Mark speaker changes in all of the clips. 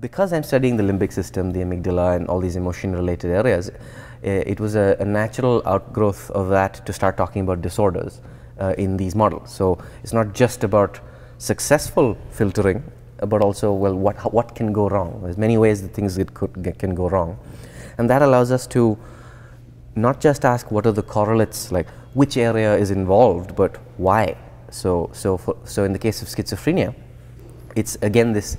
Speaker 1: because I'm studying the limbic system, the amygdala, and all these emotion related areas, it was a, a, natural outgrowth of that to start talking about disorders uh, in these models. So it's not just about successful filtering, but also, well, what, what can go wrong? There's many ways that things get, could, can go wrong. And that allows us to not just ask what are the correlates, like which area is involved, but why. So, so, for, so in the case of schizophrenia, it's again this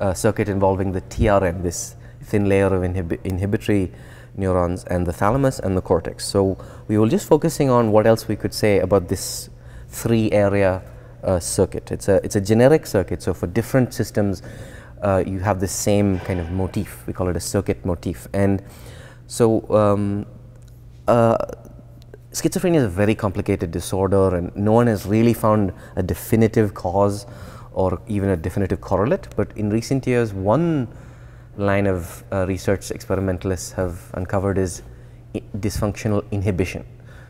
Speaker 1: uh, circuit involving the TRN, this thin layer of inhibi inhibitory neurons and the thalamus and the cortex. So we were just focusing on what else we could say about this three area uh, circuit. It's a, it's a generic circuit. So for different systems, uh, you have the same kind of motif. We call it a circuit motif. And so um, uh, schizophrenia is a very complicated disorder and no one has really found a definitive cause or even a definitive correlate. But in recent years, one line of uh, research experimentalists have uncovered is dysfunctional inhibition.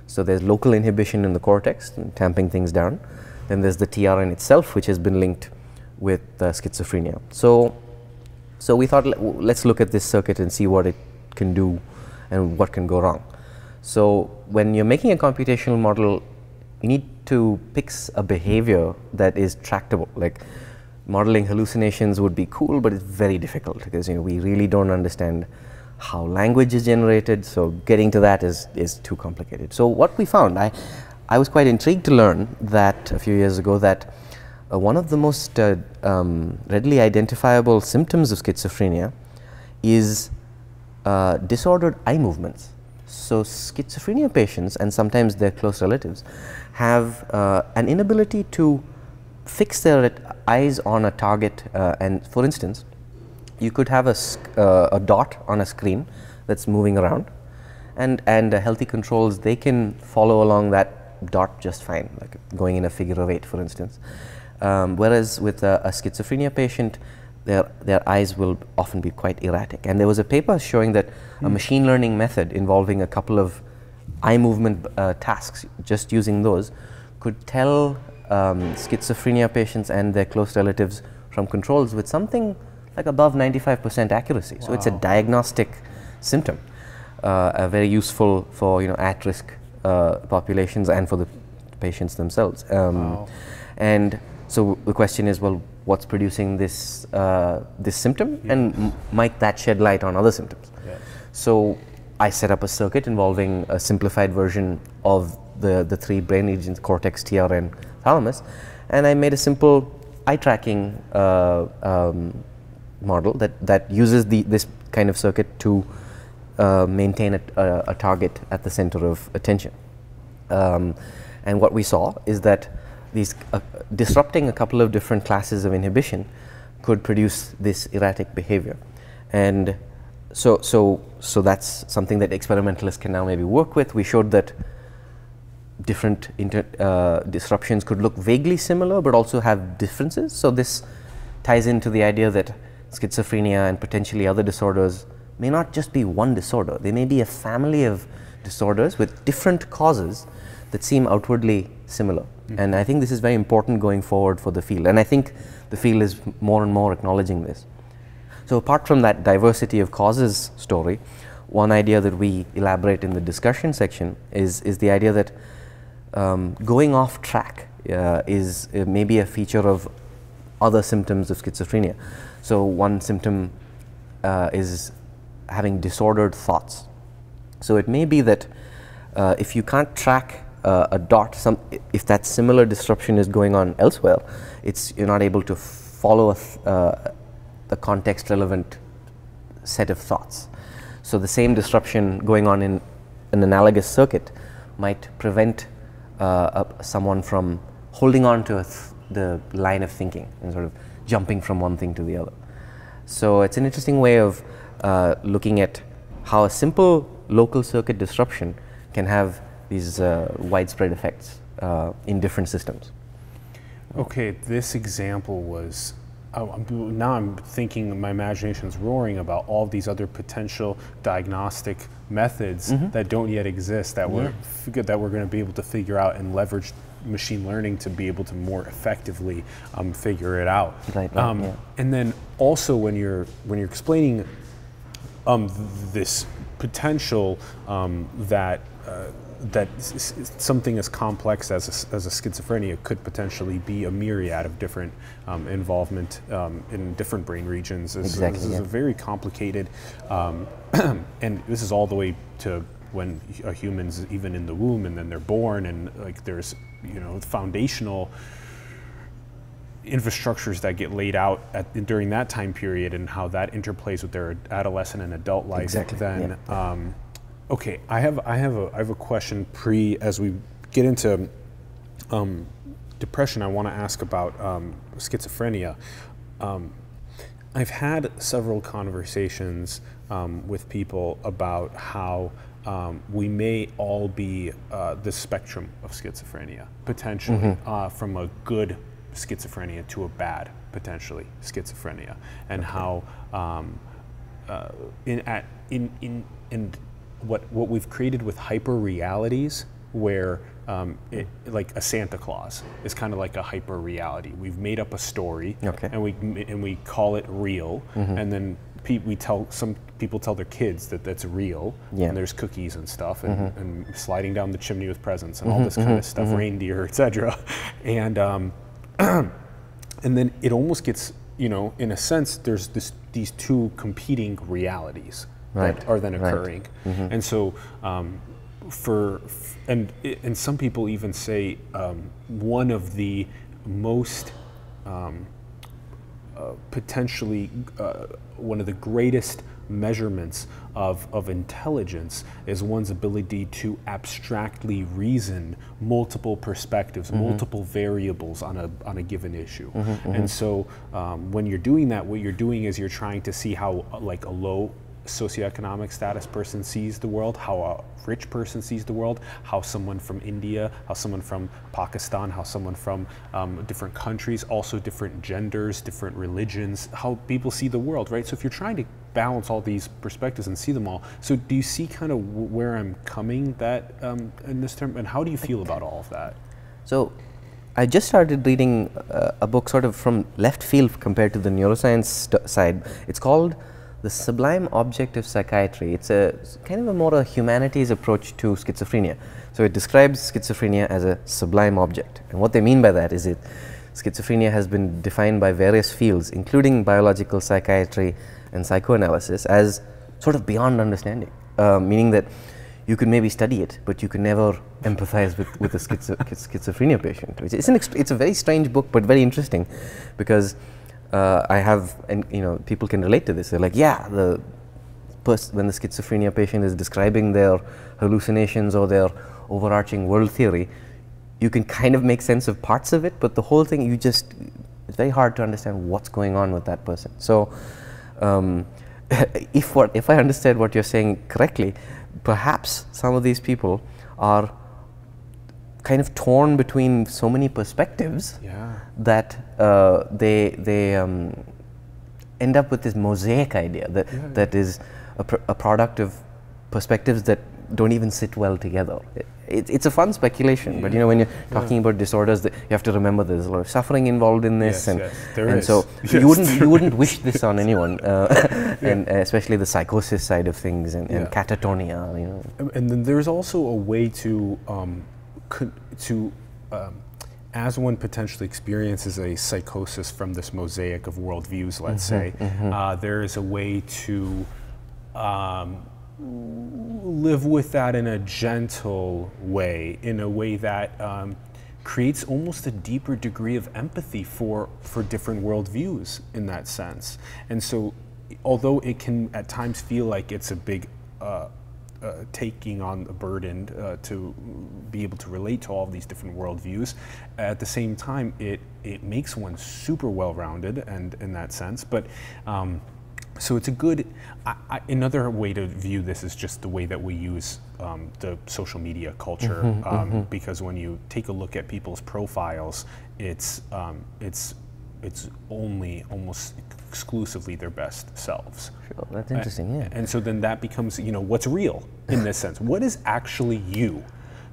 Speaker 1: So there's local inhibition in the cortex, tamping things down. Then there's the TRN itself, which has been linked with uh, schizophrenia. So, so we thought let's look at this circuit and see what it can do and what can go wrong. So when you're making a computational model, you need to pick a behavior that is tractable. Like modeling hallucinations would be cool, but it's very difficult because you know we really don't understand how language is generated. So getting to that is is too complicated. So what we found, I I was quite intrigued to learn that a few years ago that uh, one of the most uh, um, readily identifiable symptoms of schizophrenia is uh, disordered eye movements. So schizophrenia patients and sometimes their close relatives have uh, an inability to fix their eyes on a target uh, and for instance you could have a, uh, a dot on a screen that's moving around and and healthy controls they can follow along that dot just fine like going in a figure of eight for instance. Um, whereas with a, a schizophrenia patient their, their eyes will often be quite erratic. And there was a paper showing that mm. a hmm. machine learning method involving a couple of eye movement uh, tasks, just using those, could tell um, schizophrenia patients and their close relatives from controls with something like above 95% accuracy. Wow. So it's a diagnostic symptom, uh, very useful for you know at-risk uh, populations and for the patients themselves. Um, wow. And so the question is, well, what's producing this uh, this symptom, yeah. and might that shed light on other symptoms? Yeah. So I set up a circuit involving a simplified version of the the three brain regions: cortex, TRN, thalamus, and I made a simple eye tracking uh, um, model that that uses the this kind of circuit to uh, maintain a, a, a, target at the center of attention. Um, and what we saw is that these uh, disrupting a couple of different classes of inhibition could produce this erratic behavior. And so, so, so that's something that experimentalists can now maybe work with. We showed that different uh, disruptions could look vaguely similar, but also have differences. So this ties into the idea that schizophrenia and potentially other disorders may not just be one disorder. They may be a family of disorders with different causes that seem outwardly similar. Mm -hmm. And I think this is very important going forward for the field. And I think the field is more and more acknowledging this. So apart from that diversity of causes story, one idea that we elaborate in the discussion section is, is the idea that um, going off track uh, is uh, maybe a feature of other symptoms of schizophrenia. So one symptom uh, is having disordered thoughts. So it may be that uh, if you can't track uh, a dot, some, if that similar disruption is going on elsewhere, it's, you're not able to follow a, uh, context relevant set of thoughts. So the same disruption going on in an analogous circuit might prevent uh, someone from holding on to the line of thinking and sort of jumping from one thing to the other. So it's an interesting way of uh, looking at how a simple local circuit disruption can have these uh, widespread effects uh, in different systems.
Speaker 2: Okay, this example was I'm, now I'm thinking my imagination is roaring about all these other potential diagnostic methods mm -hmm. that don't yet exist that yeah. we're that we're going to be able to figure out and leverage machine learning to be able to more effectively um, figure it out.
Speaker 1: Right, right,
Speaker 2: um,
Speaker 1: yeah.
Speaker 2: And then also when you're when you're explaining um, th- this potential um, that uh, that something as complex as a, as a schizophrenia could potentially be a myriad of different um, involvement um, in different brain regions. This,
Speaker 1: Exactly,
Speaker 2: this is a very complicated, um, and this is all the way to when a human's even in the womb and then they're born and like there's you know foundational infrastructures that get laid out at, during that time period and how that interplays with their adolescent and adult life
Speaker 1: Exactly,
Speaker 2: then um, okay i have i have a i have a question pre as we get into um, depression i want to ask about um, schizophrenia. Um, I've had several conversations um, with people about how um, we may all be uh, the spectrum of schizophrenia, potentially, uh, from a good schizophrenia to a bad, potentially, schizophrenia, and how um, uh, in, at, in, in, in what, what we've created with hyper realities, where um, it, like a Santa Claus is kind of like a hyper reality. We've made up a story,
Speaker 1: Okay.
Speaker 2: and we and we call it real,
Speaker 1: Mm-hmm.
Speaker 2: and then pe- we tell some people tell their kids that that's real,
Speaker 1: Yeah. Mm-hmm.
Speaker 2: and there's cookies and stuff, and, and sliding down the chimney with presents and all this kind of stuff, reindeer, etc. And um, and then it almost gets you know in a sense there's this these two competing realities
Speaker 1: Right,
Speaker 2: that are then
Speaker 1: right.
Speaker 2: occurring. And so um, for and and some people even say um, one of the most um, uh, potentially uh, one of the greatest measurements of, of intelligence is one's ability to abstractly reason multiple perspectives, multiple variables on a, on a given issue. And so um, when you're doing that, what you're doing is you're trying to see how like a low socioeconomic status person sees the world, how a rich person sees the world, how someone from India, how someone from Pakistan, how someone from um, different countries, also different genders, different religions, how people see the world, right? So if you're trying to balance all these perspectives and see them all, so do you see kind of w- where I'm coming that um, in this term, and how do you feel about all of that?
Speaker 1: So, I just started reading uh, a book sort of from left field compared to the neuroscience st- side. It's called The Sublime Object of Psychiatry. It's a kind of a more a humanities approach to schizophrenia. So, it describes schizophrenia as a sublime object. And what they mean by that is it schizophrenia has been defined by various fields, including biological psychiatry and psychoanalysis, as sort of beyond understanding, uh, meaning that you could maybe study it, but you could never empathize with, with a schizo- schizophrenia patient. An it's a very strange book, but very interesting because uh, I have, and you know, people can relate to this. They're like, yeah, the when the schizophrenia patient is describing their hallucinations or their overarching world theory, you can kind of make sense of parts of it, but the whole thing, you just, it's very hard to understand what's going on with that person. So, um, if what if I understand what you're saying correctly, perhaps some of these people are kind of torn between so many perspectives
Speaker 2: Yeah.
Speaker 1: that uh, they they um, end up with this mosaic idea that that is a, pr- a product of perspectives that don't even sit well together. It, it, it's a fun speculation, but you know when you're talking about disorders, you have to remember there's a lot of suffering involved in this,
Speaker 2: Yes,
Speaker 1: and
Speaker 2: yes, there
Speaker 1: and
Speaker 2: is.
Speaker 1: so
Speaker 2: Yes,
Speaker 1: you wouldn't you wouldn't wish this on anyone, uh, and uh, especially the psychosis side of things and, and
Speaker 2: Yeah.
Speaker 1: catatonia. You know,
Speaker 2: And then there's also a way to um, to um, as one potentially experiences a psychosis from this mosaic of worldviews, let's say, uh, there is a way to um, live with that in a gentle way, in a way that um, creates almost a deeper degree of empathy for, for different worldviews in that sense. And so, although it can at times feel like it's a big uh, uh, taking on the burden uh, to be able to relate to all of these different worldviews. At the same time, it it makes one super well rounded and in that sense. But um, so it's a good. I, I, another way to view this is just the way that we use um, the social media culture, um, because when you take a look at people's profiles, it's um, it's it's only almost exclusively their best selves.
Speaker 1: sure, that's interesting. Yeah.
Speaker 2: And so then that becomes, you know, what's real in this sense? What is actually you?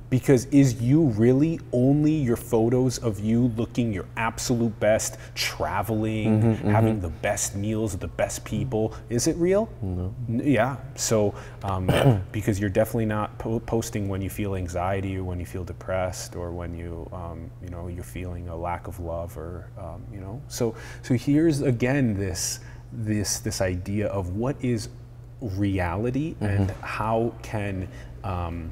Speaker 2: Because is you really only your photos of you looking your absolute best, traveling,
Speaker 1: Mm-hmm,
Speaker 2: having the best meals with the best people? Is it real? No. yeah. So um, because you're definitely not po- posting when you feel anxiety or when you feel depressed or when you um, you know you're feeling a lack of love or um, you know. So so here's again this this this idea of what is reality and how can um,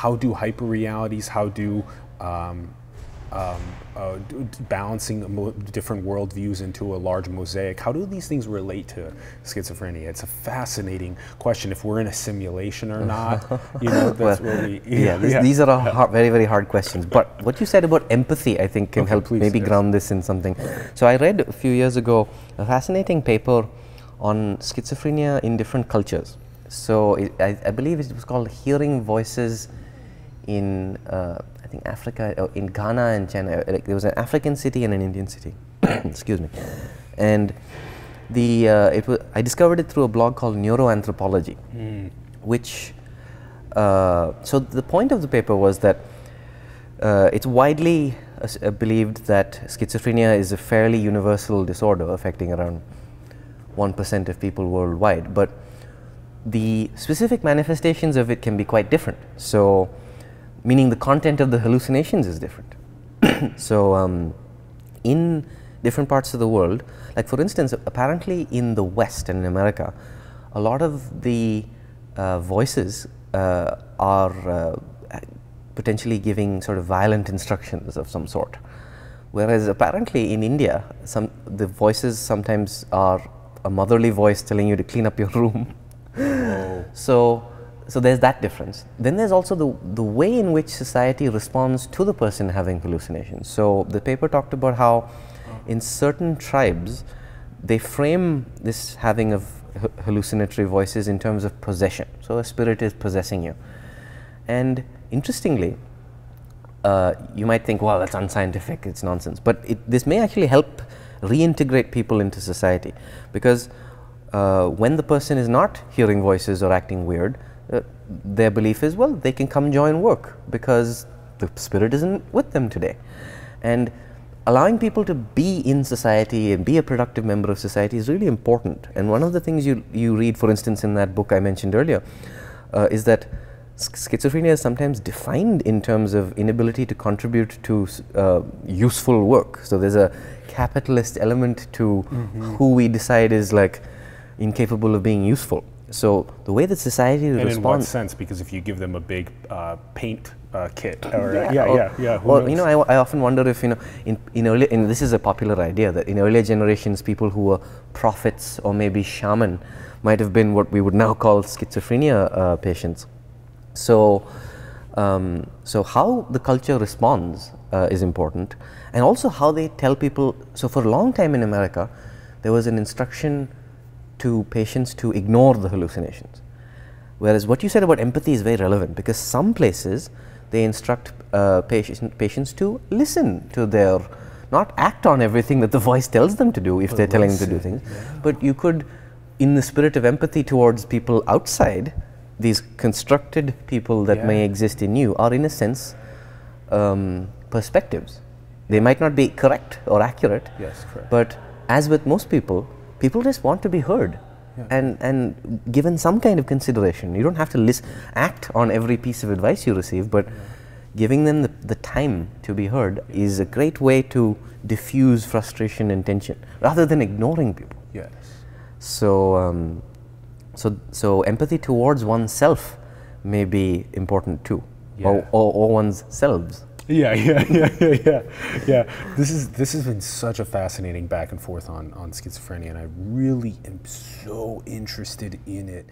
Speaker 2: how do hyper realities, how do um, um, uh, balancing different worldviews into a large mosaic, how do these things relate to schizophrenia? It's a fascinating question. If we're in a simulation or not, you know, that's
Speaker 1: Well,
Speaker 2: where we.
Speaker 1: yeah, this, these are all hard, very, very hard questions. But what you said about empathy, I think, can
Speaker 2: Okay,
Speaker 1: help
Speaker 2: please,
Speaker 1: maybe
Speaker 2: yes.
Speaker 1: ground this in something. So I read a few years ago a fascinating paper on schizophrenia in different cultures. So it, I, I believe it was called Hearing Voices in, uh, I think, Africa, uh, in Ghana and Chennai. Like, there was an African city and an Indian city. Excuse me. And the, uh, it was, I discovered it through a blog called Neuroanthropology, which uh, so the point of the paper was that uh, it's widely uh, uh, believed that schizophrenia is a fairly universal disorder affecting around 1% of people worldwide, but the specific manifestations of it can be quite different. So, meaning the content of the hallucinations is different. so, um, in different parts of the world, like for instance, apparently in the West and in America, a lot of the uh, voices uh, are uh, potentially giving sort of violent instructions of some sort. Whereas apparently in India, some the voices sometimes are a motherly voice telling you to clean up your room. So, so there's that difference. Then there's also the, the way in which society responds to the person having hallucinations. So the paper talked about how in certain tribes, they frame this having of hallucinatory voices in terms of possession. So a spirit is possessing you. And interestingly, uh, you might think, wow, that's unscientific, it's nonsense. But it, this may actually help reintegrate people into society because uh, when the person is not hearing voices or acting weird, uh, their belief is, well, they can come join work because the spirit isn't with them today. And allowing people to be in society and be a productive member of society is really important. And one of the things you, you read, for instance, in that book I mentioned earlier, uh, is that schizophrenia is sometimes defined in terms of inability to contribute to uh, useful work. So there's a capitalist element to who we decide is like incapable of being useful. So the way that society
Speaker 2: And in what
Speaker 1: responds.
Speaker 2: sense? Because if you give them a big uh, paint uh, kit, or yeah,
Speaker 1: Yeah,
Speaker 2: yeah,
Speaker 1: or-
Speaker 2: yeah, yeah.
Speaker 1: Well, you know, I, I often wonder if you know, in in early, and this is a popular idea that in earlier generations, people who were prophets or maybe shaman might have been what we would now call schizophrenia uh, patients. So, um, so how the culture responds uh, is important, and also how they tell people. So, for a long time in America, there was an instruction to patients to ignore the hallucinations. Whereas what you said about empathy is very relevant because some places they instruct uh, patient, patients to listen to their, not act on everything that the voice tells them to do if they're telling them to do things, but you could, in the spirit of empathy towards people outside, these constructed people that may exist in you are in a sense um, perspectives. They might not be correct or accurate,
Speaker 2: Yes, correct.
Speaker 1: but as with most people, people just want to be heard and, and given some kind of consideration. You don't have to list, act on every piece of advice you receive, but giving them the, the time to be heard is a great way to diffuse frustration and tension rather than ignoring people.
Speaker 2: yes.
Speaker 1: So, um, so, so empathy towards oneself may be important too, or, or, or one's selves.
Speaker 2: Yeah, yeah, yeah, yeah, yeah. This is this has been such a fascinating back and forth on on schizophrenia, and I really am so interested in it.